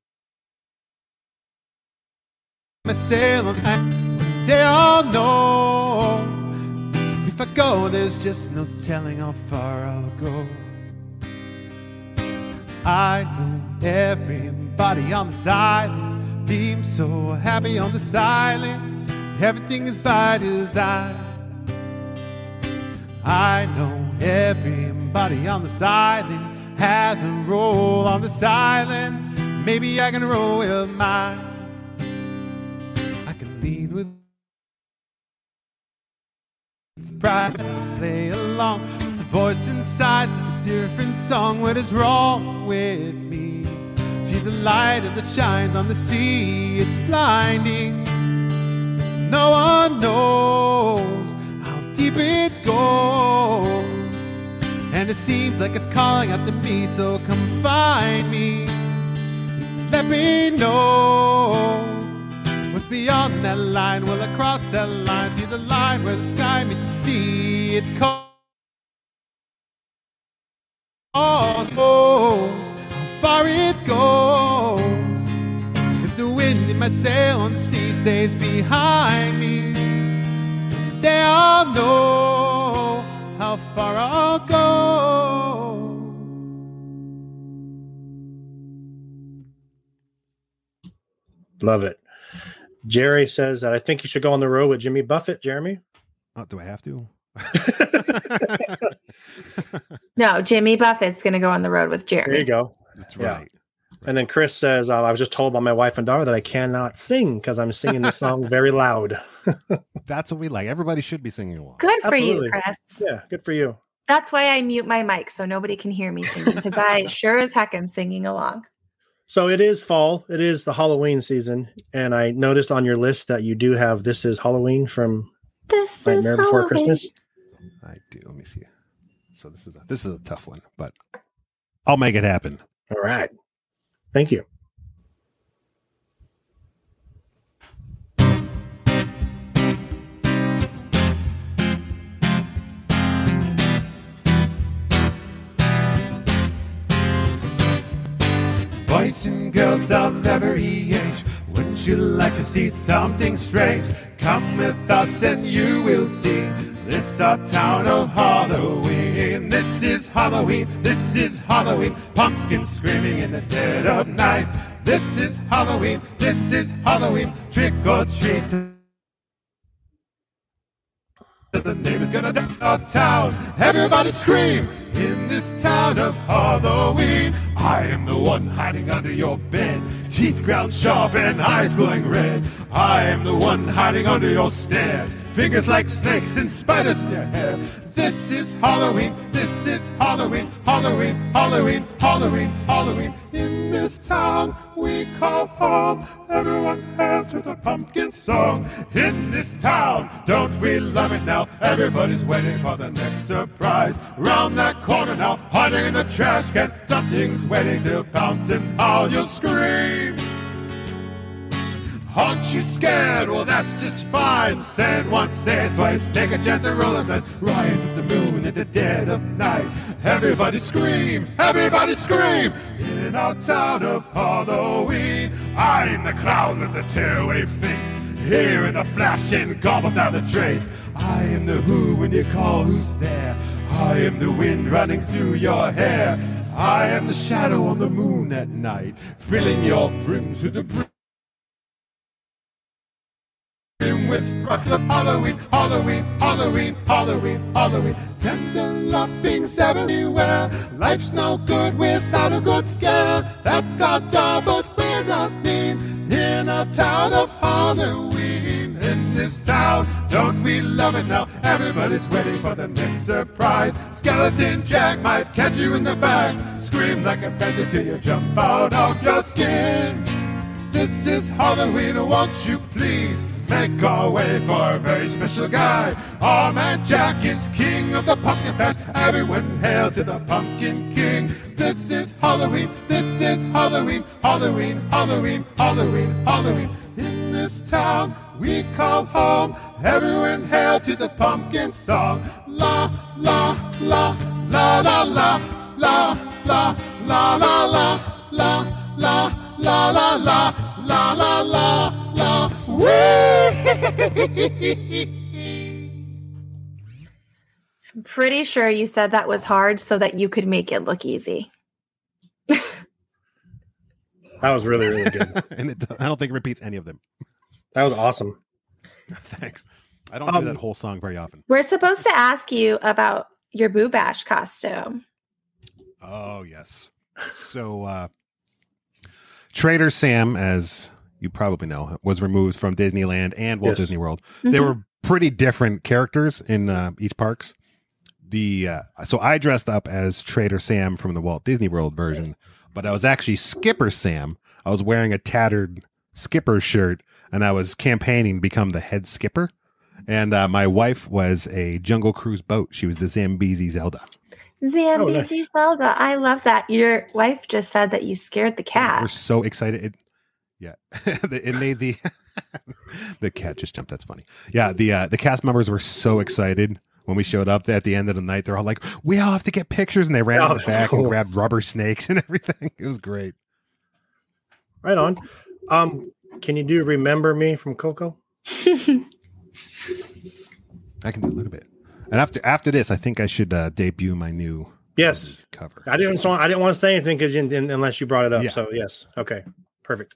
my sails, they all know. I go, there's just no telling how far I'll go. I know everybody on this island seems so happy on this island. Everything is by design. I know everybody on this island has a role on this island. Maybe I can roll with mine. And play along. The voice inside is a different song. What is wrong with me? See the light as it shines on the sea. It's blinding. No one knows how deep it goes. And it seems like it's calling out to me, so come find me. Let me know what's beyond that line. Well, across that line, see the line where the sky meets the sea. It's called goes, how far it goes. If the wind in my sail on the sea stays behind me, they all know how far I'll go. Love it. Jerry says that I think you should go on the road with Jimmy Buffett, Jeremy. Oh, do I have to? *laughs* No, Jimmy Buffett's going to go on the road with Jerry. There you go. That's Yeah. right. And then Chris says, uh, I was just told by my wife and daughter that I cannot sing because I'm singing the song very loud. *laughs* That's what we like. Everybody should be singing along. Good for Absolutely. you, Chris. Yeah, good for you. That's why I mute my mic so nobody can hear me singing because I sure as heck am singing along. So it is fall. It is the Halloween season. And I noticed on your list that you do have This is Halloween from This is Nightmare Before Halloween. Christmas. I do. Let me see. So this is a, this is a tough one, but I'll make it happen. All right. Thank you. Of every age, wouldn't you like to see something strange? Come with us and you will see this our town of Halloween. This is Halloween, this is Halloween, pumpkins screaming in the dead of night. This is Halloween, this is Halloween, trick or treat. The name is gonna die our town. Everybody scream in this town of Halloween. I am the one hiding under your bed, teeth ground sharp and eyes glowing red. I am the one hiding under your stairs, fingers like snakes and spiders in your hair. This is Halloween, this is Halloween, Halloween, Halloween, Halloween, Halloween. In this town we call home. Everyone hail to the pumpkin song. In this town, don't we love it now? Everybody's waiting for the next surprise. Round that corner now, hiding in the trash can. Something's waiting to pounce and all you'll scream. Aren't you scared? Well, that's just fine. Say it once, say it twice. Take a chance and roll a dice. Ride with the moon at the dead of night. Everybody scream, everybody scream. In our town of Halloween, I am the clown with the tearaway face. Here in the flash and gone without a trace. I am the who when you call who's there. I am the wind running through your hair. I am the shadow on the moon at night, filling your brim to the brim with rock of Halloween, Halloween, Halloween, Halloween, Halloween. Tender lovings everywhere. Life's no good without a good scare. That's our job, but we're not mean. In a town of Halloween, in this town, don't we love it now? Everybody's waiting for the next surprise. Skeleton Jack might catch you in the back. Scream like a panther till you jump out of your skin. This is Halloween, won't you please? Make our way for a very special guy. Our man Jack is king of the pumpkin patch. Everyone hail to the pumpkin king. This is Halloween, this is Halloween, Halloween, Halloween, Halloween, Halloween. In this town we call home. Everyone hail to the pumpkin song. La, la, la, la, la, la, la, la, la, la, la, la, la, la, la, la, la, la, la, la. I'm pretty sure you said that was hard so that you could make it look easy. That was really, really good. *laughs* and it, I don't think it repeats any of them. That was awesome. *laughs* Thanks. I don't Um, do that whole song very often. We're supposed to ask you about your Boo Bash costume. Oh yes. So uh Trader Sam, as you probably know, was removed from Disneyland and Walt Yes. Disney World. They Mhm. were pretty different characters in uh, each parks. The uh, so I dressed up as Trader Sam from the Walt Disney World version, but I was actually Skipper Sam. I was wearing a tattered skipper shirt, and I was campaigning to become the head skipper. And uh, my wife was a Jungle Cruise boat. She was the Zambezi Zelda. Zambezi nice. Zelda. I love that. Your wife just said that you scared the cat. We're cat. so excited. It, yeah, *laughs* it made the *laughs* the cat just jumped. That's funny. Yeah, the uh, the cast members were so excited when we showed up at the end of the night. They're all like, "We all have to get pictures," and they ran Oh, in the back cool. and grabbed rubber snakes *laughs* and everything. It was great. Right on. Um, can you do "Remember Me" from Coco? I can do a little bit. And after after this, I think I should uh, debut my new Yes. cover. I didn't. want- I didn't want to say anything because unless you brought it up. Yeah. So yes. Okay. Perfect.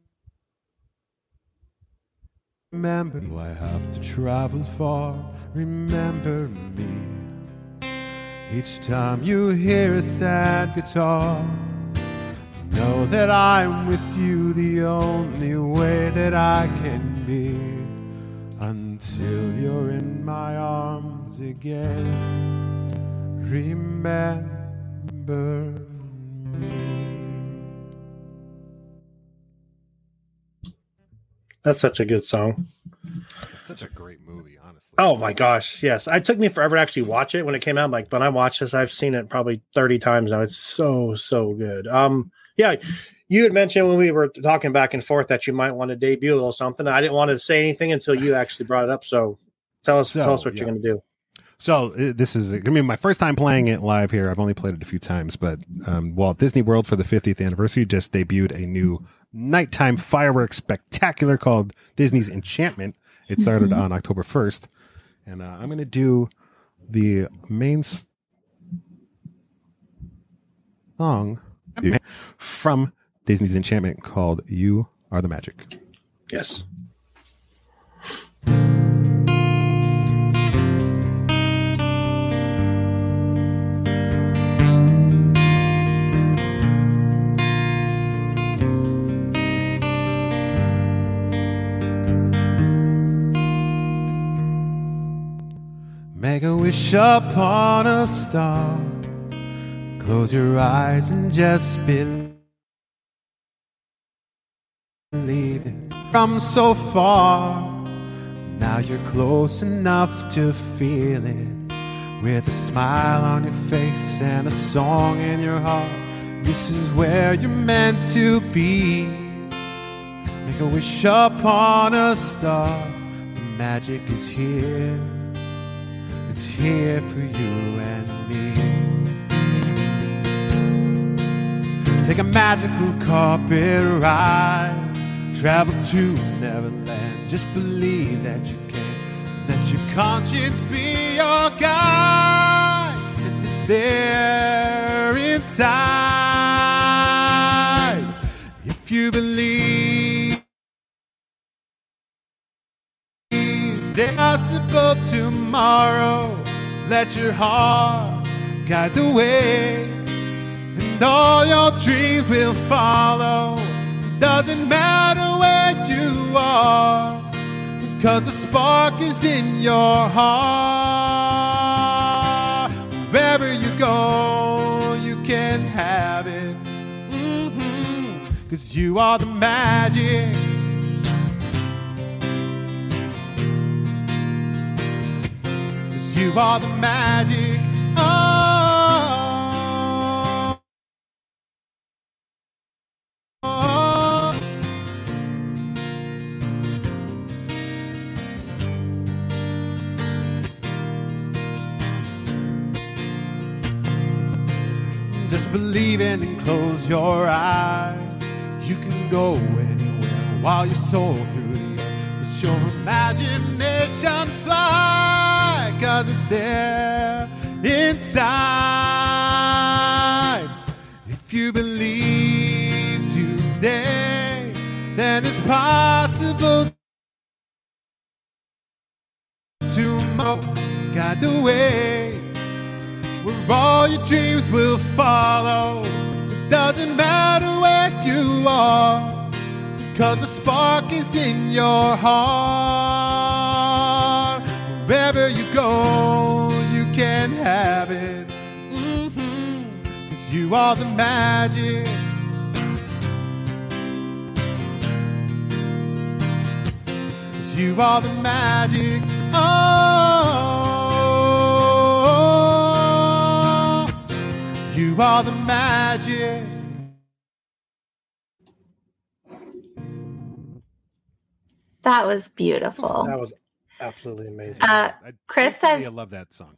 Remember, do I have to travel far? Remember me. Each time you hear a sad guitar, know that I'm with you the only way that I can be. Until you're in my arms again. Remember That's such a good song. It's such a great movie, honestly. Oh my gosh, yes. It took me forever to actually watch it when it came out. Like, when I watched this, I've seen it probably 30 times now. It's so, so good. Um, yeah, you had mentioned when we were talking back and forth that you might want to debut a little something. I didn't want to say anything until you actually brought it up. So tell us, So, tell us what you're going to do. So this is going to be my first time playing it live here. I've only played it a few times, but um, Walt Disney World for the 50th anniversary just debuted a new nighttime fireworks spectacular called Disney's Enchantment. It started on October 1st, and uh, I'm going to do the main song from Disney's Enchantment called "You Are the Magic." Yes. Make a wish upon a star. Close your eyes and just believe it. From so far, now you're close enough to feel it. With a smile on your face and a song in your heart, this is where you're meant to be. Make a wish upon a star. The magic is here. It's here for you and me. Take a magical carpet ride. Travel to Neverland. Just believe that you can. Let your conscience be your guide. Yes, it's there inside. If you believe, tomorrow. Let your heart guide the way, and all your dreams will follow. It Doesn't matter where you are, because the spark is in your heart. Wherever you go, you can have it. hmm Cause you are the magic. You are the magic. Just believe and close your eyes. You can go anywhere while you soar through the air. Let your imagination fly, cause it's there inside. If you believe today, then it's possible tomorrow. Guide the way where all your dreams will follow. It doesn't matter where you are, because the spark is in your heart. Wherever you go, you can have it. hmm Cause you are the magic. Cause you are the magic. Oh, you are the magic. That was beautiful. That was absolutely amazing. Uh, I- Chris instantly, says- I love that song.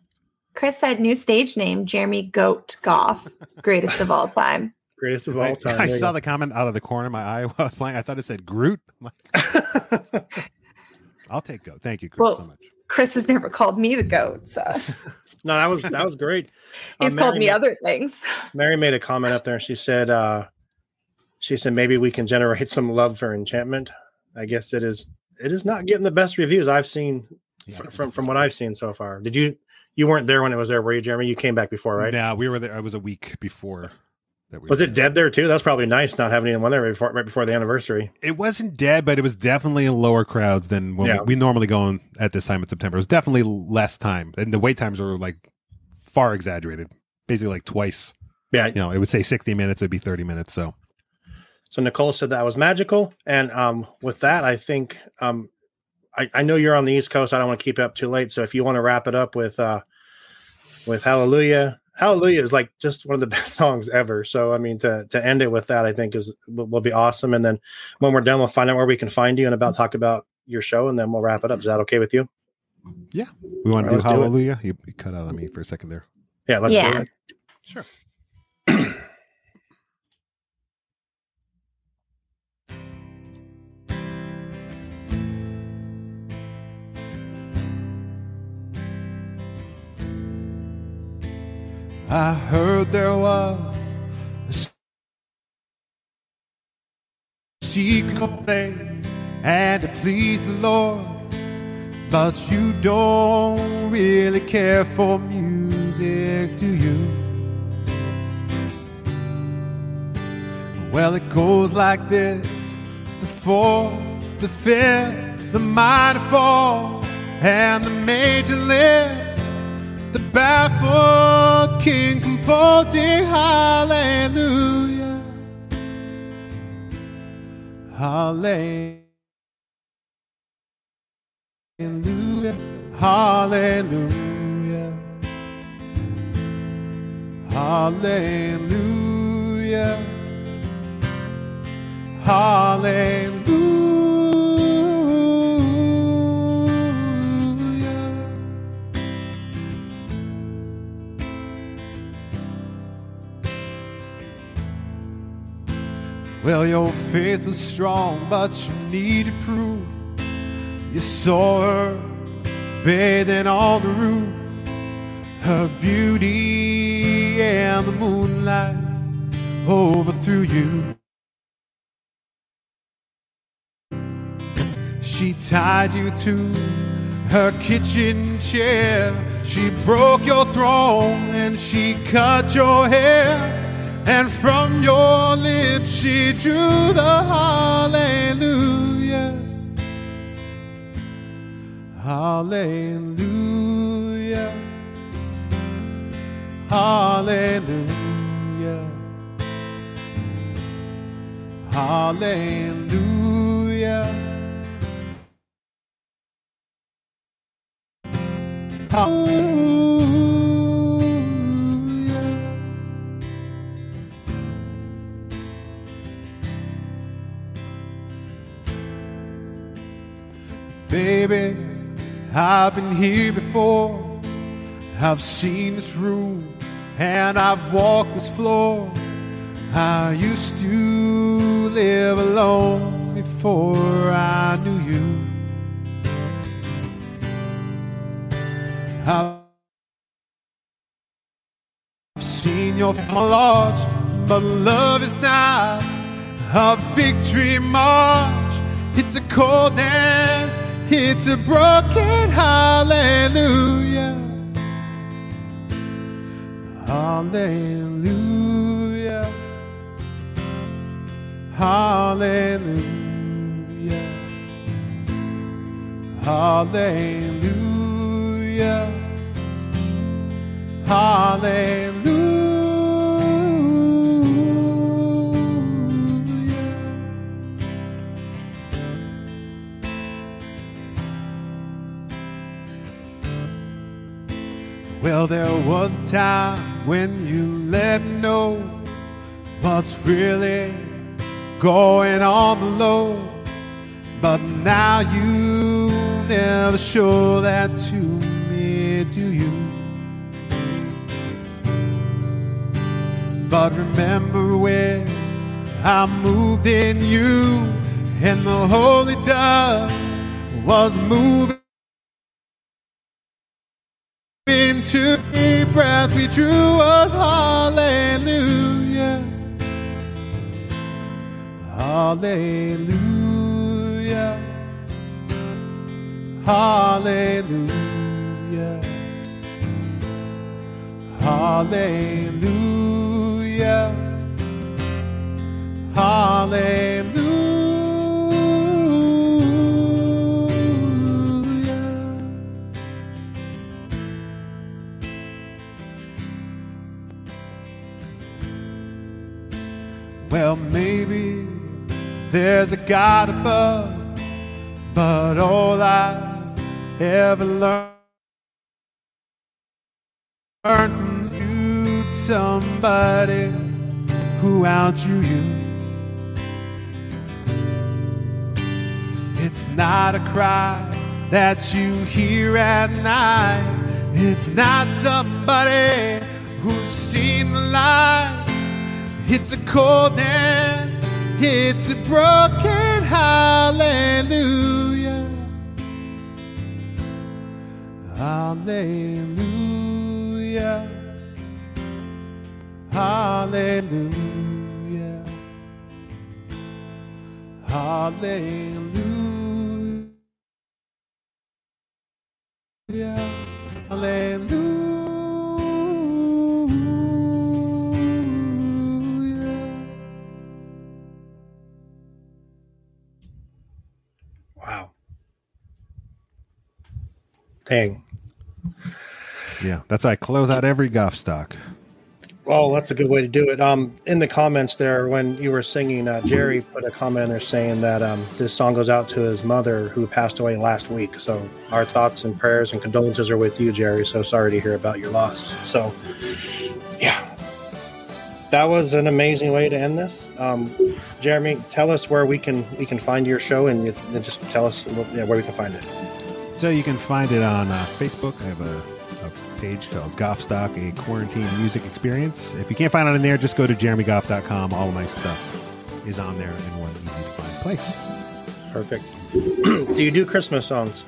Chris said new stage name Jeremy Goat Goff, *laughs* greatest of all time. Greatest of all time. I There you saw go. the comment out of the corner of my eye *laughs* while I was playing. I thought it said Groot. I'm like, *laughs* I'll take go. Thank you, Chris, Well, so much. Chris has never called me the goat, so no, that was that was great. Uh, he's called me ma- other things. Mary made a comment up there, and she said, uh, "She said maybe we can generate some love for Enchantment." I guess it is. It is not getting the best reviews I've seen Yeah, fr- it's from from what I've seen so far. Did you? You weren't there when it was there, were you, Jeremy? You came back before, right? Yeah, we were there. I was a week before. That we Was it dead there too? That's probably nice not having anyone there right before right before the anniversary. It wasn't dead, but it was definitely in lower crowds than when Yeah. we, we normally go in at this time in September. It was definitely less time, and the wait times were like far exaggerated, basically like twice. Yeah. You know, it would say sixty minutes, it'd be thirty minutes. So So Nicole said that was magical, and um, with that, I think um, I, I know you're on the East Coast. I don't want to keep you up too late. So if you want to wrap it up with uh, with Hallelujah, Hallelujah is like just one of the *laughs* best songs ever. So I mean, to to end it with that, I think is will, will be awesome. And then when we're done, we'll find out where we can find you and about talk about your show, and then we'll wrap it up. Is that okay with you? yeah, we want All to right, do let's do it. Hallelujah. You, you cut out on me for a second there. Yeah, let's Yeah. do it. Sure. I heard there was a secret place and to please the Lord, but you don't really care for music, do you? Well, it goes like this the fourth, the fifth, the minor fall, and the major lift the baffled king composing hallelujah. Hallelujah. Hallelujah. Hallelujah. Hallelujah. Well, your faith was strong, but you needed proof. You saw her bathing on the roof, her beauty and the moonlight overthrew you. She tied you to her kitchen chair. She broke your throne and she cut your hair. And from your lips she drew the hallelujah. Hallelujah. Hallelujah. Hallelujah. Hallelujah. Baby, I've been here before. I've seen this room and I've walked this floor. I used to live alone before I knew you. I've seen your large, but love is not a victory march. It's a cold and it's a broken hallelujah. Hallelujah. Hallelujah. Hallelujah. Hallelujah. Well, there was a time when you let me know what's really going on below. But now you never show that to me, do you? But remember when I moved in you and the Holy Dove was moving breath we drew was hallelujah. Hallelujah. Hallelujah. Hallelujah. Hallelujah. There's a God above, but all I've ever learned from you, somebody who outdrew you. It's not a cry that you hear at night. It's not somebody who's seen the light. It's a cold and it's a broken hallelujah. Hallelujah. Hallelujah. Hallelujah. Dang. Yeah, that's how I close out every Goff Stock. Oh, that's a good way to do it. Um, in the comments there, when you were singing, uh, Jerry put a comment there saying that um, this song goes out to his mother who passed away last week. So our thoughts and prayers and condolences are with you, Jerry. So sorry to hear about your loss. So, yeah, that was an amazing way to end this. Um, Jeremy, tell us where we can we can find your show and, you, and just tell us where we can find it. So you can find it on uh, Facebook. I have a, a page called Goff Stock, a quarantine music experience. If you can't find it in there, just go to jeremygoff.com. All of my stuff is on there in one easy to find place. Perfect. *clears throat* do you do Christmas songs?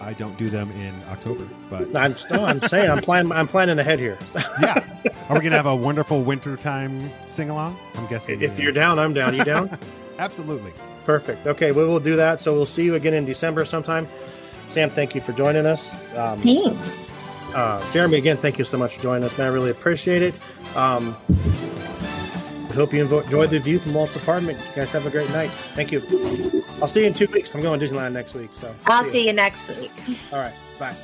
I don't do them in October, but I'm no, I'm saying I'm planning I'm planning ahead here. *laughs* yeah, are we gonna have a wonderful wintertime sing along? I'm guessing. if you're down, I'm down. You down? *laughs* absolutely. Perfect. Okay, we will do that. So we'll see you again in December sometime. Sam, thank you for joining us. Um, Thanks. uh, Jeremy, again, thank you so much for joining us, man. I really appreciate it. Um, I hope you enjoyed the view from Walt's apartment. You guys have a great night. Thank you. I'll see you in two weeks. I'm going to Disneyland next week. So I'll see you next week. All right. Bye.